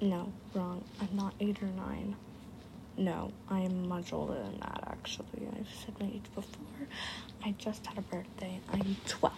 No, wrong. I'm not eight or nine. No, I am much older than that actually. I've said my age before. I just had a birthday. I'm 12.